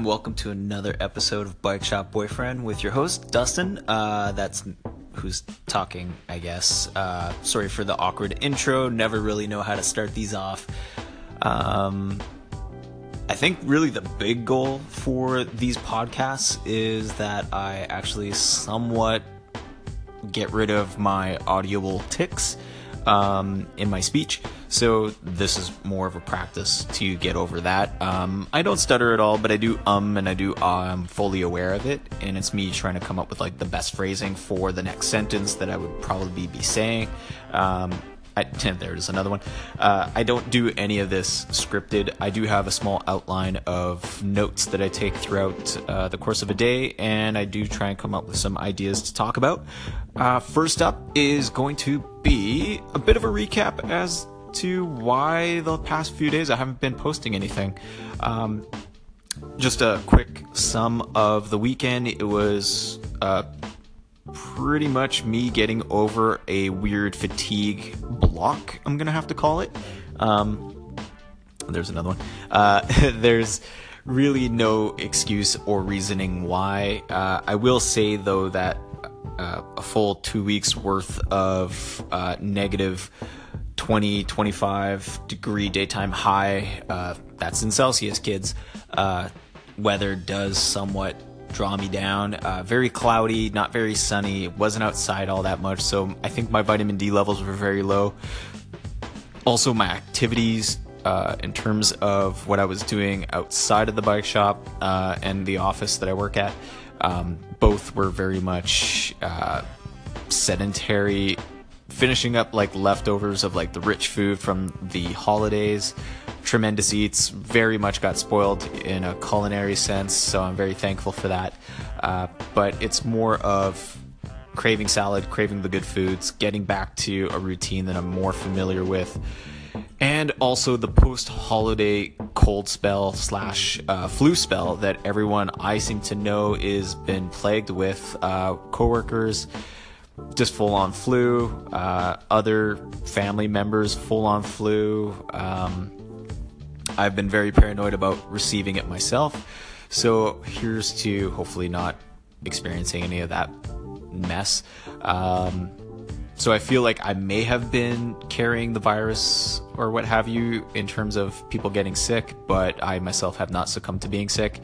and welcome to another episode of Bike Shop Boyfriend with your host Dustin. Uh, that's who's talking, I guess. Uh, sorry for the awkward intro. Never really know how to start these off. Um, I think really the big goal for these podcasts is that I actually somewhat get rid of my audible tics um, in my speech. So this is more of a practice to get over that. Um, I don't stutter at all, but I do um and I do I'm fully aware of it, and it's me trying to come up with like the best phrasing for the next sentence that I would probably be saying. Um, I, there's another one. Uh, I don't do any of this scripted. I do have a small outline of notes that I take throughout uh, the course of a day, and I do try and come up with some ideas to talk about. Uh, first up is going to be a bit of a recap as to why the past few days I haven't been posting anything. Um, just a quick sum of the weekend. It was uh, pretty much me getting over a weird fatigue block, I'm going to have to call it. Um, there's another one. Uh, there's really no excuse or reasoning why. Uh, I will say, though, that uh, a full two weeks worth of uh, negative 20, 25 degree daytime high. Uh, that's in Celsius, kids. Uh, weather does somewhat draw me down. Uh, very cloudy, not very sunny. Wasn't outside all that much, so I think my vitamin D levels were very low. Also, my activities uh, in terms of what I was doing outside of the bike shop uh, and the office that I work at, um, both were very much uh, sedentary finishing up like leftovers of like the rich food from the holidays. Tremendous eats, very much got spoiled in a culinary sense, so I'm very thankful for that. Uh, but it's more of craving salad, craving the good foods, getting back to a routine that I'm more familiar with. And also the post-holiday cold spell slash uh, flu spell that everyone I seem to know is been plagued with. Uh, coworkers, just full on flu. Uh, other family members, full on flu. Um, I've been very paranoid about receiving it myself. So here's to hopefully not experiencing any of that mess. Um, so I feel like I may have been carrying the virus or what have you in terms of people getting sick, but I myself have not succumbed to being sick.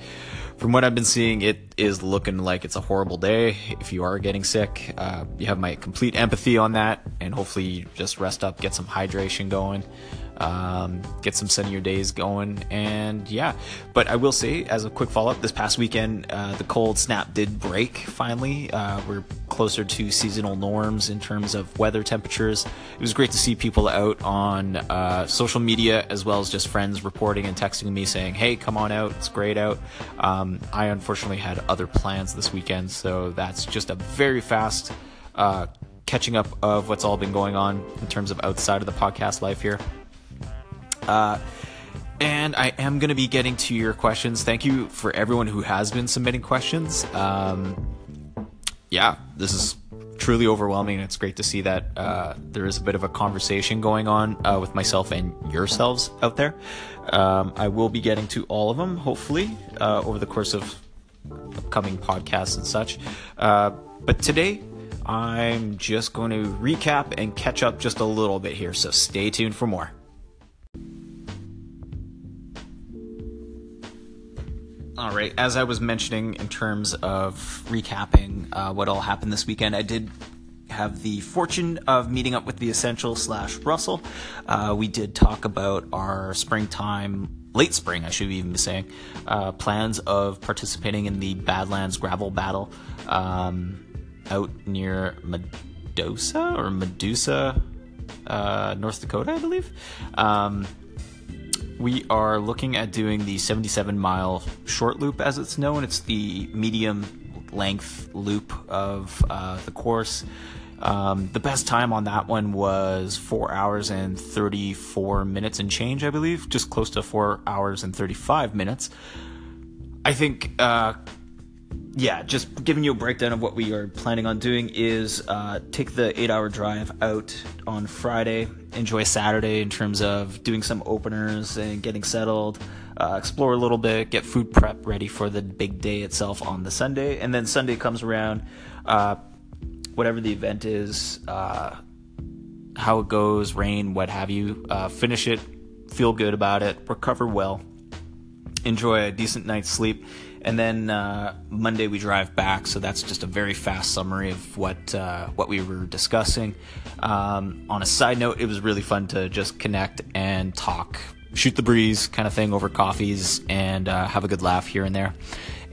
From what I've been seeing, it is looking like it's a horrible day. If you are getting sick, uh, you have my complete empathy on that, and hopefully you just rest up, get some hydration going um, get some sunnier days going. And yeah, but I will say, as a quick follow up, this past weekend, uh, the cold snap did break finally. Uh, we're closer to seasonal norms in terms of weather temperatures. It was great to see people out on uh, social media as well as just friends reporting and texting me saying, hey, come on out, it's great out. Um, I unfortunately had other plans this weekend, so that's just a very fast. Uh, catching up of what's all been going on in terms of outside of the podcast life here. Uh, and I am going to be getting to your questions. Thank you for everyone who has been submitting questions. Um, yeah, this is truly overwhelming. It's great to see that uh, there is a bit of a conversation going on uh, with myself and yourselves out there. Um, I will be getting to all of them, hopefully, uh, over the course of upcoming podcasts and such. Uh, but today, I'm just going to recap and catch up just a little bit here, so stay tuned for more. All right. As I was mentioning in terms of recapping uh, what all happened this weekend, I did have the fortune of meeting up with the Essential slash Russell. Uh, we did talk about our springtime, late spring, I should even be saying, uh, plans of participating in the Badlands Gravel Battle um, out near Medusa or Medusa, uh, North Dakota, I believe. Um, we are looking at doing the 77 mile short loop as it's known. It's the medium length loop of uh, the course. Um, the best time on that one was four hours and 34 minutes and change, I believe, just close to four hours and 35 minutes. I think uh, yeah, just giving you a breakdown of what we are planning on doing is uh, take the eight hour drive out on Friday, enjoy Saturday in terms of doing some openers and getting settled, uh, explore a little bit, get food prep ready for the big day itself on the Sunday, and then Sunday comes around, uh, whatever the event is, uh, how it goes, rain, what have you, uh, finish it, feel good about it, recover well, enjoy a decent night's sleep and then uh, Monday we drive back. So that's just a very fast summary of what uh, what we were discussing. Um, on a side note, it was really fun to just connect and talk, shoot the breeze, kind of thing over coffees, and uh, have a good laugh here and there.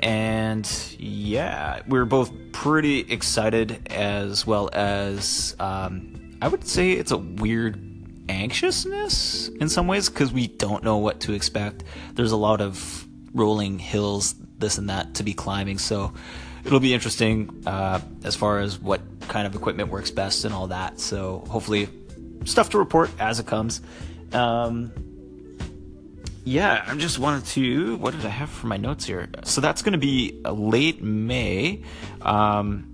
And yeah, we are both pretty excited, as well as um, I would say it's a weird anxiousness in some ways because we don't know what to expect. There's a lot of rolling hills this and that to be climbing. So it'll be interesting uh, as far as what kind of equipment works best and all that. So hopefully, stuff to report as it comes. Um, yeah, I just wanted to. What did I have for my notes here? So that's going to be late May. Um,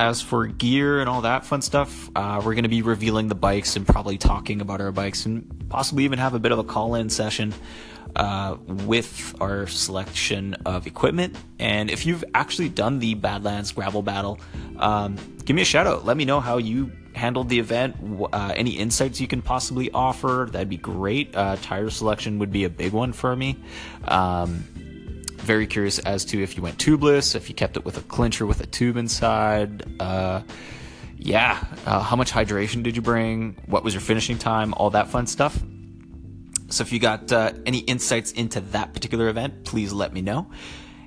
as for gear and all that fun stuff, uh, we're going to be revealing the bikes and probably talking about our bikes and possibly even have a bit of a call in session uh, with our selection of equipment. And if you've actually done the Badlands Gravel Battle, um, give me a shout out. Let me know how you handled the event. Uh, any insights you can possibly offer, that'd be great. Uh, tire selection would be a big one for me. Um, very curious as to if you went tubeless, if you kept it with a clincher with a tube inside. Uh, yeah, uh, how much hydration did you bring? What was your finishing time? All that fun stuff. So if you got uh, any insights into that particular event, please let me know.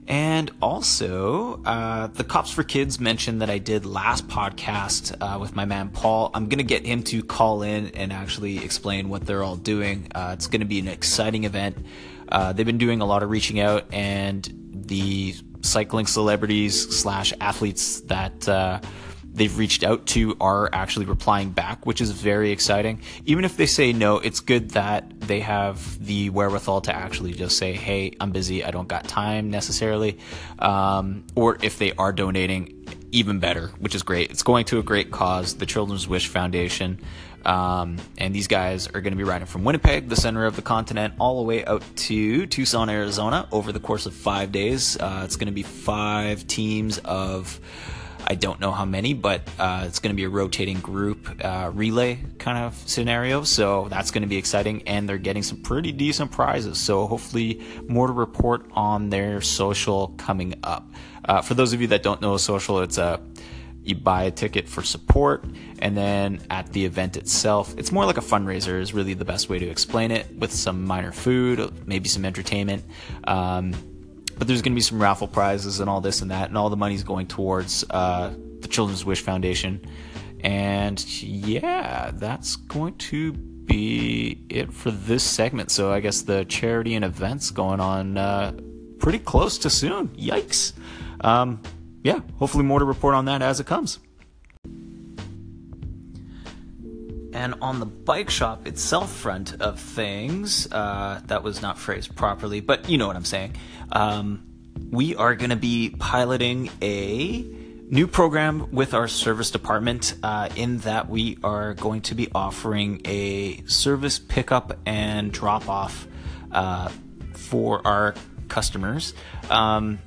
And also, uh, the Cops for Kids mentioned that I did last podcast uh, with my man Paul. I'm going to get him to call in and actually explain what they're all doing. Uh, it's going to be an exciting event. Uh, they've been doing a lot of reaching out, and the cycling celebrities slash athletes that uh, they've reached out to are actually replying back, which is very exciting. Even if they say no, it's good that they have the wherewithal to actually just say, "Hey, I'm busy. I don't got time necessarily," um, or if they are donating, even better, which is great. It's going to a great cause, the Children's Wish Foundation. Um, and these guys are going to be riding from Winnipeg, the center of the continent, all the way out to Tucson, Arizona over the course of five days. Uh, it's going to be five teams of I don't know how many, but uh, it's going to be a rotating group uh, relay kind of scenario. So that's going to be exciting, and they're getting some pretty decent prizes. So hopefully, more to report on their social coming up. Uh, for those of you that don't know social, it's a you buy a ticket for support, and then at the event itself, it's more like a fundraiser. Is really the best way to explain it, with some minor food, maybe some entertainment. Um, but there's going to be some raffle prizes and all this and that, and all the money's going towards uh, the Children's Wish Foundation. And yeah, that's going to be it for this segment. So I guess the charity and events going on uh, pretty close to soon. Yikes. Um, yeah, hopefully more to report on that as it comes. And on the bike shop itself front of things, uh, that was not phrased properly, but you know what I'm saying. Um, we are going to be piloting a new program with our service department uh, in that we are going to be offering a service pickup and drop off uh, for our customers. Um,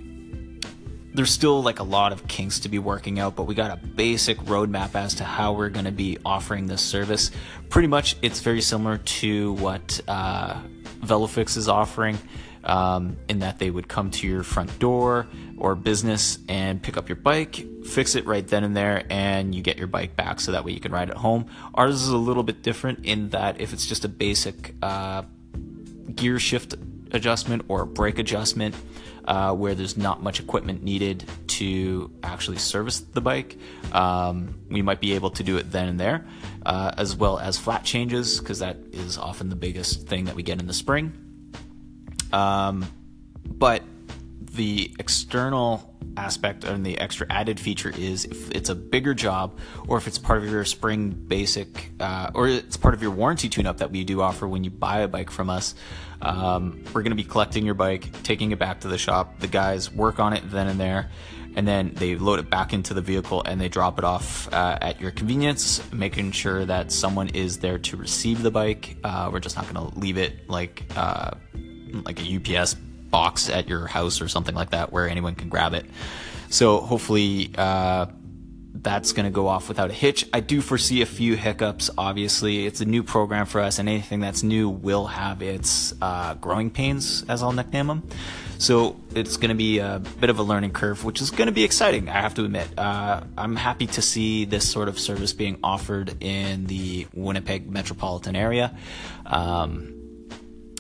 there's still like a lot of kinks to be working out, but we got a basic roadmap as to how we're going to be offering this service. Pretty much, it's very similar to what uh, Velofix is offering um, in that they would come to your front door or business and pick up your bike, fix it right then and there, and you get your bike back so that way you can ride it home. Ours is a little bit different in that if it's just a basic uh, gear shift adjustment or a brake adjustment, uh, where there's not much equipment needed to actually service the bike. Um, we might be able to do it then and there, uh, as well as flat changes, because that is often the biggest thing that we get in the spring. Um, but the external aspect and the extra added feature is if it's a bigger job or if it's part of your spring basic uh, or it's part of your warranty tune up that we do offer when you buy a bike from us um, we're going to be collecting your bike taking it back to the shop the guys work on it then and there and then they load it back into the vehicle and they drop it off uh, at your convenience, making sure that someone is there to receive the bike. Uh, we're just not going to leave it like uh, like a UPS box at your house or something like that where anyone can grab it. So hopefully uh, that's going to go off without a hitch. I do foresee a few hiccups. Obviously, it's a new program for us, and anything that's new will have its uh, growing pains, as I'll nickname them. So it's going to be a bit of a learning curve, which is going to be exciting, I have to admit. Uh, I'm happy to see this sort of service being offered in the Winnipeg metropolitan area. Um,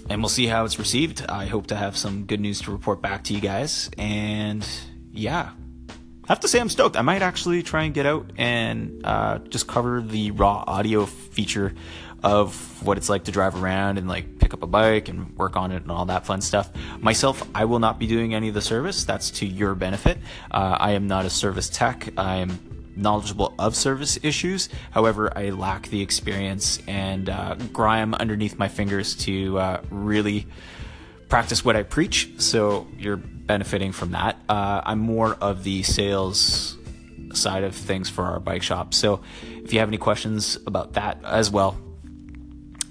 and we'll see how it's received. I hope to have some good news to report back to you guys. And yeah, I have to say I'm stoked. I might actually try and get out and uh, just cover the raw audio feature of what it's like to drive around and like pick up a bike and work on it and all that fun stuff. Myself, I will not be doing any of the service. That's to your benefit. Uh, I am not a service tech. I am knowledgeable of service issues. However, I lack the experience and uh, grime underneath my fingers to uh, really practice what I preach. So you're benefiting from that. Uh, I'm more of the sales side of things for our bike shop. So if you have any questions about that as well,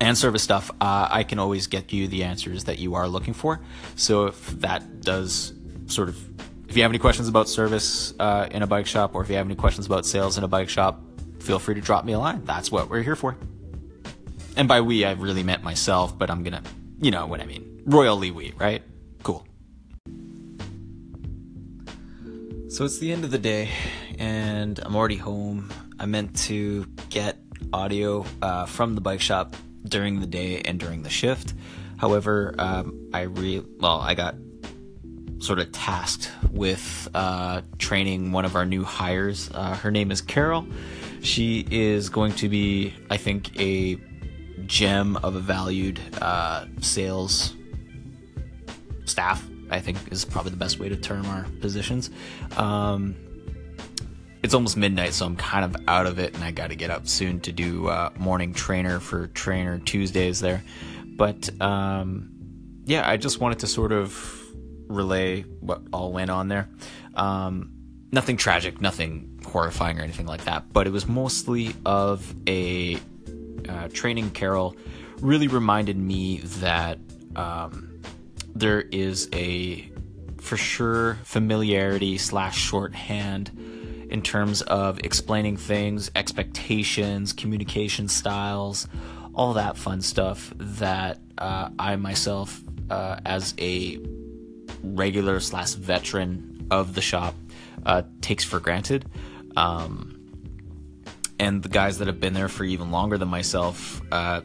and service stuff, uh, I can always get you the answers that you are looking for. So if that does sort of, if you have any questions about service uh, in a bike shop, or if you have any questions about sales in a bike shop, feel free to drop me a line. That's what we're here for. And by we, I really meant myself, but I'm gonna, you know what I mean. Royally we, right? Cool. So it's the end of the day, and I'm already home. I meant to get audio uh, from the bike shop during the day and during the shift. However, um, I re well, I got sort of tasked with uh, training one of our new hires. Uh, her name is Carol. She is going to be, I think, a gem of a valued uh, sales staff. I think is probably the best way to term our positions. Um, it's almost midnight, so I'm kind of out of it, and I got to get up soon to do uh, morning trainer for Trainer Tuesdays there. But um, yeah, I just wanted to sort of relay what all went on there. Um, nothing tragic, nothing horrifying or anything like that, but it was mostly of a uh, training Carol really reminded me that um, there is a for sure familiarity slash shorthand in terms of explaining things, expectations, communication styles, all that fun stuff that uh, I myself, uh, as a regular slash veteran of the shop, uh, takes for granted. Um, and the guys that have been there for even longer than myself uh,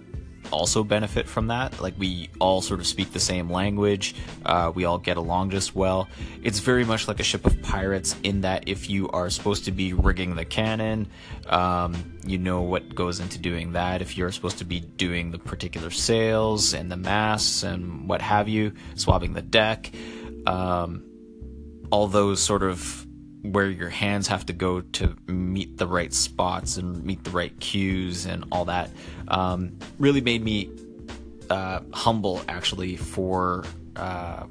also benefit from that. Like we all sort of speak the same language, uh, we all get along just well. It's very much like a ship of pirates in that if you are supposed to be rigging the cannon, um, you know what goes into doing that. If you're supposed to be doing the particular sails and the masts and what have you, swabbing the deck, um, all those sort of where your hands have to go to meet the right spots and meet the right cues and all that um, really made me uh, humble actually for uh,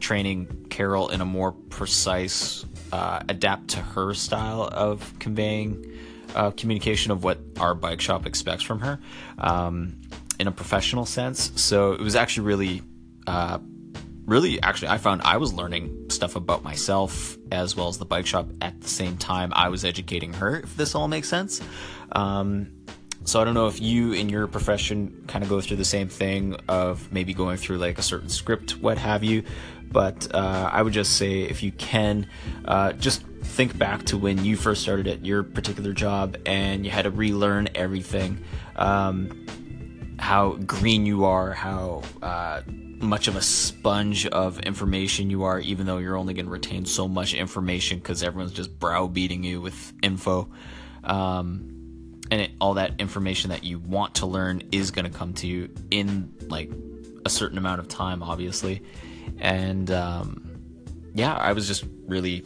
training Carol in a more precise, uh, adapt to her style of conveying uh, communication of what our bike shop expects from her um, in a professional sense. So it was actually really uh, really actually i found i was learning stuff about myself as well as the bike shop at the same time i was educating her if this all makes sense. Um, so i don't know if you in your profession kind of go through the same thing of maybe going through like a certain script what have you. But uh, i would just say if you can uh, just think back to when you first started at your particular job and you had to relearn everything um, how green you are how uh, much of a sponge of information you are, even though you're only going to retain so much information because everyone's just browbeating you with info. Um, and it, all that information that you want to learn is going to come to you in like a certain amount of time, obviously. And um, yeah, I was just really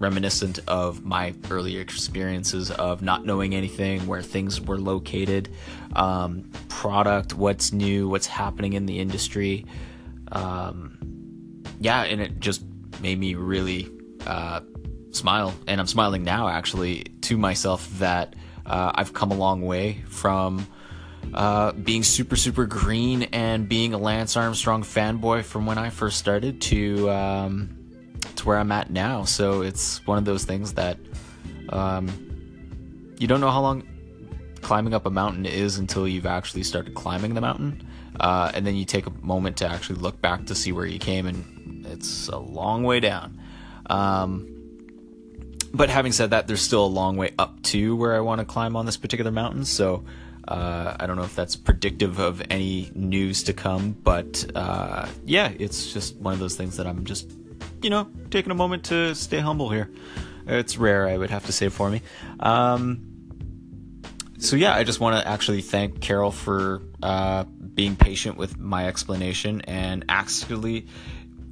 reminiscent of my earlier experiences of not knowing anything, where things were located, um, product, what's new, what's happening in the industry. Um, yeah, and it just made me really uh, smile, and I'm smiling now actually to myself that uh, I've come a long way from. Uh, being super super green and being a Lance Armstrong fanboy from when I first started to um, to where I'm at now. So it's one of those things that um, you don't know how long climbing up a mountain is until you've actually started climbing the mountain. Uh, and then you take a moment to actually look back to see where you came, and it's a long way down. Um, but having said that, there's still a long way up to where I want to climb on this particular mountain. So uh, I don't know if that's predictive of any news to come, but uh, yeah, it's just one of those things that I'm just you know, taking a moment to stay humble here. It's rare, I would have to say, for me. Um, so yeah, I just want to actually thank Carol for uh, being patient with my explanation and actually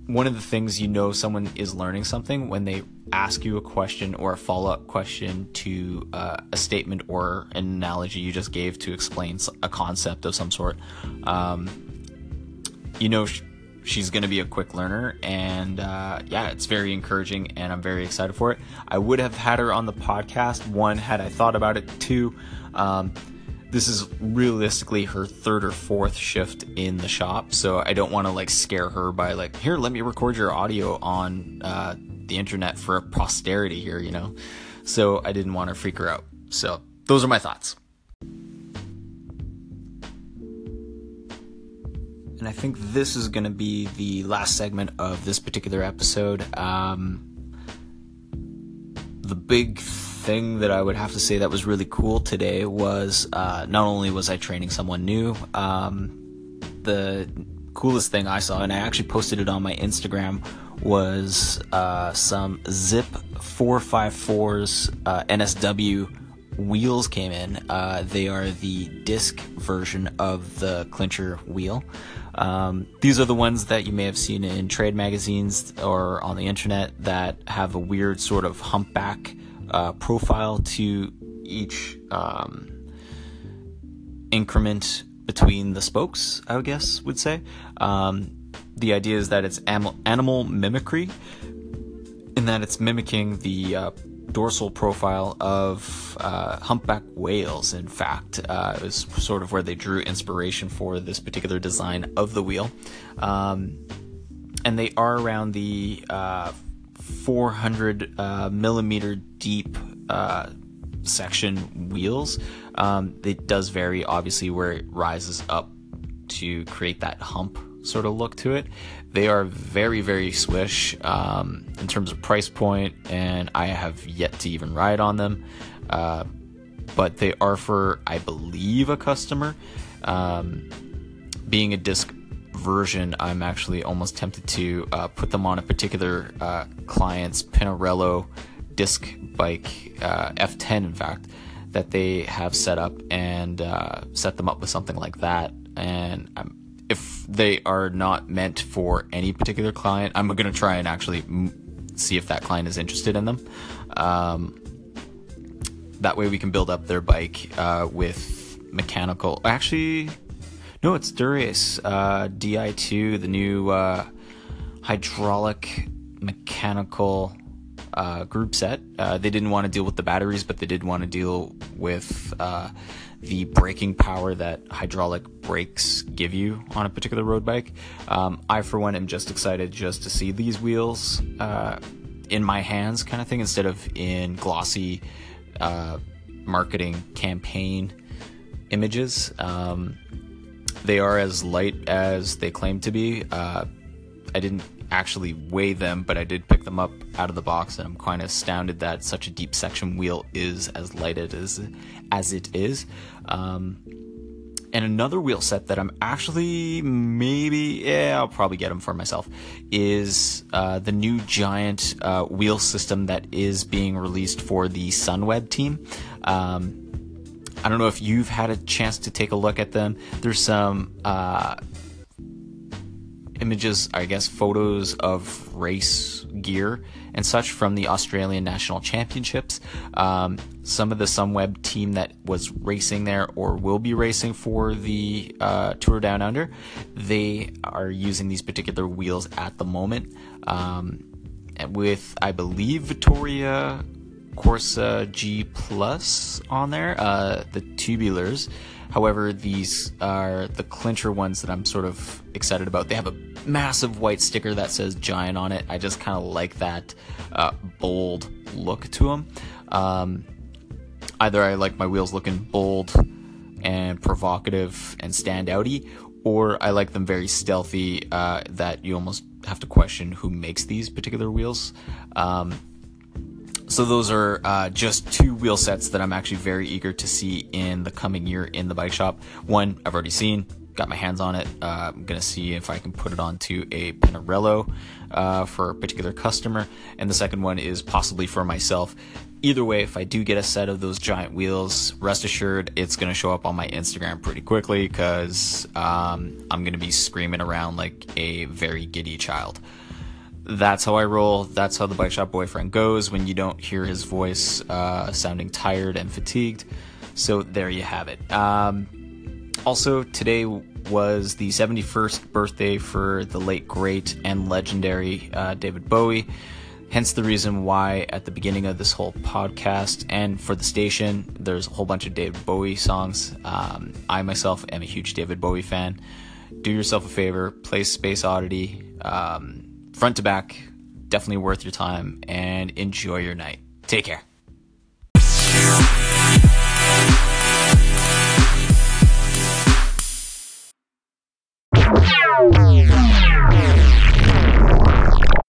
one of the things you know someone is learning something when they ask you a question or a follow-up question to uh, a statement or an analogy you just gave to explain a concept of some sort um, you know she's going to be a quick learner and uh, yeah it's very encouraging and i'm very excited for it. I would have had her on the podcast one had i thought about it. Two um, this is realistically her third or fourth shift in the shop so i don't want to like scare her by like here let me record your audio on uh, the internet for posterity here you know? So i didn't want to freak her out. So those are my thoughts and I think this is going to be the last segment of this particular episode. Um, the big thing that I would have to say that was really cool today was uh, not only was I training someone new, um, the coolest thing I saw, and I actually posted it on my Instagram, was uh, some Zipp 454's uh, NSW wheels came in. Uh, they are the disc version of the clincher wheel. Um, these are the ones that you may have seen in trade magazines or on the internet that have a weird sort of humpback uh, profile to each um, increment between the spokes, I guess would say. Um, the idea is that it's animal mimicry, in that it's mimicking the uh, dorsal profile of uh, humpback whales. In fact, uh, it was sort of where they drew inspiration for this particular design of the wheel. Um, and they are around the uh, 400 uh, millimeter deep uh, section wheels. Um, it does vary, obviously, where it rises up to create that hump sort of look to it. They are very, very swish um, in terms of price point, and I have yet to even ride on them. Uh, but they are for, I believe, a customer. Um, being a disc version, I'm actually almost tempted to uh, put them on a particular uh, client's Pinarello disc bike, uh, F10, in fact, that they have set up and uh, set them up with something like that. And I'm if they are not meant for any particular client, I'm going to try and actually see if that client is interested in them. Um, that way we can build up their bike uh, with mechanical. Actually, no, it's Dura-Ace uh, Di2, the new uh, hydraulic mechanical uh, group set. Uh, they didn't want to deal with the batteries, but they did want to deal with uh, the braking power that hydraulic brakes give you on a particular road bike. Um, I, for one, am just excited just to see these wheels uh, in my hands, kind of thing, instead of in glossy uh, marketing campaign images. Um, they are as light as they claim to be. Uh, I didn't actually weigh them, but I did pick them up out of the box, and I'm kind of astounded that such a deep section wheel is as light as as it is. Um, and another wheel set that I'm actually maybe yeah I'll probably get them for myself is uh, the new giant uh, wheel system that is being released for the Sunweb team. Um, I don't know if you've had a chance to take a look at them. There's some uh, images, I guess, photos of race gear and such from the Australian National Championships. Um, some of the Sunweb team that was racing there or will be racing for the uh, Tour Down Under, they are using these particular wheels at the moment. Um, with, I believe, Vittoria Corsa G Plus on there, uh, the tubulars. However, these are the clincher ones that I'm sort of excited about. They have a massive white sticker that says Giant on it. I just kind of like that uh, bold look to them. Um, either I like my wheels looking bold and provocative and standouty, or I like them very stealthy uh, that you almost have to question who makes these particular wheels. Um, so those are uh, just two wheel sets that I'm actually very eager to see in the coming year in the bike shop. One I've already seen, got my hands on it. Uh, I'm gonna see if I can put it onto a Pinarello uh, for a particular customer, and the second one is possibly for myself. Either way, if I do get a set of those giant wheels, rest assured it's gonna show up on my Instagram pretty quickly because um, I'm gonna be screaming around like a very giddy child that's how I roll. That's how the bike shop boyfriend goes when you don't hear his voice uh, sounding tired and fatigued. So there you have it. Um, also, today was the 71st birthday for the late, great, and legendary uh, David Bowie. Hence the reason why at the beginning of this whole podcast and for the station, there's a whole bunch of David Bowie songs. Um, I myself am a huge David Bowie fan. Do yourself a favor, play Space Oddity. Um, front to back, definitely worth your time and enjoy your night. Take care.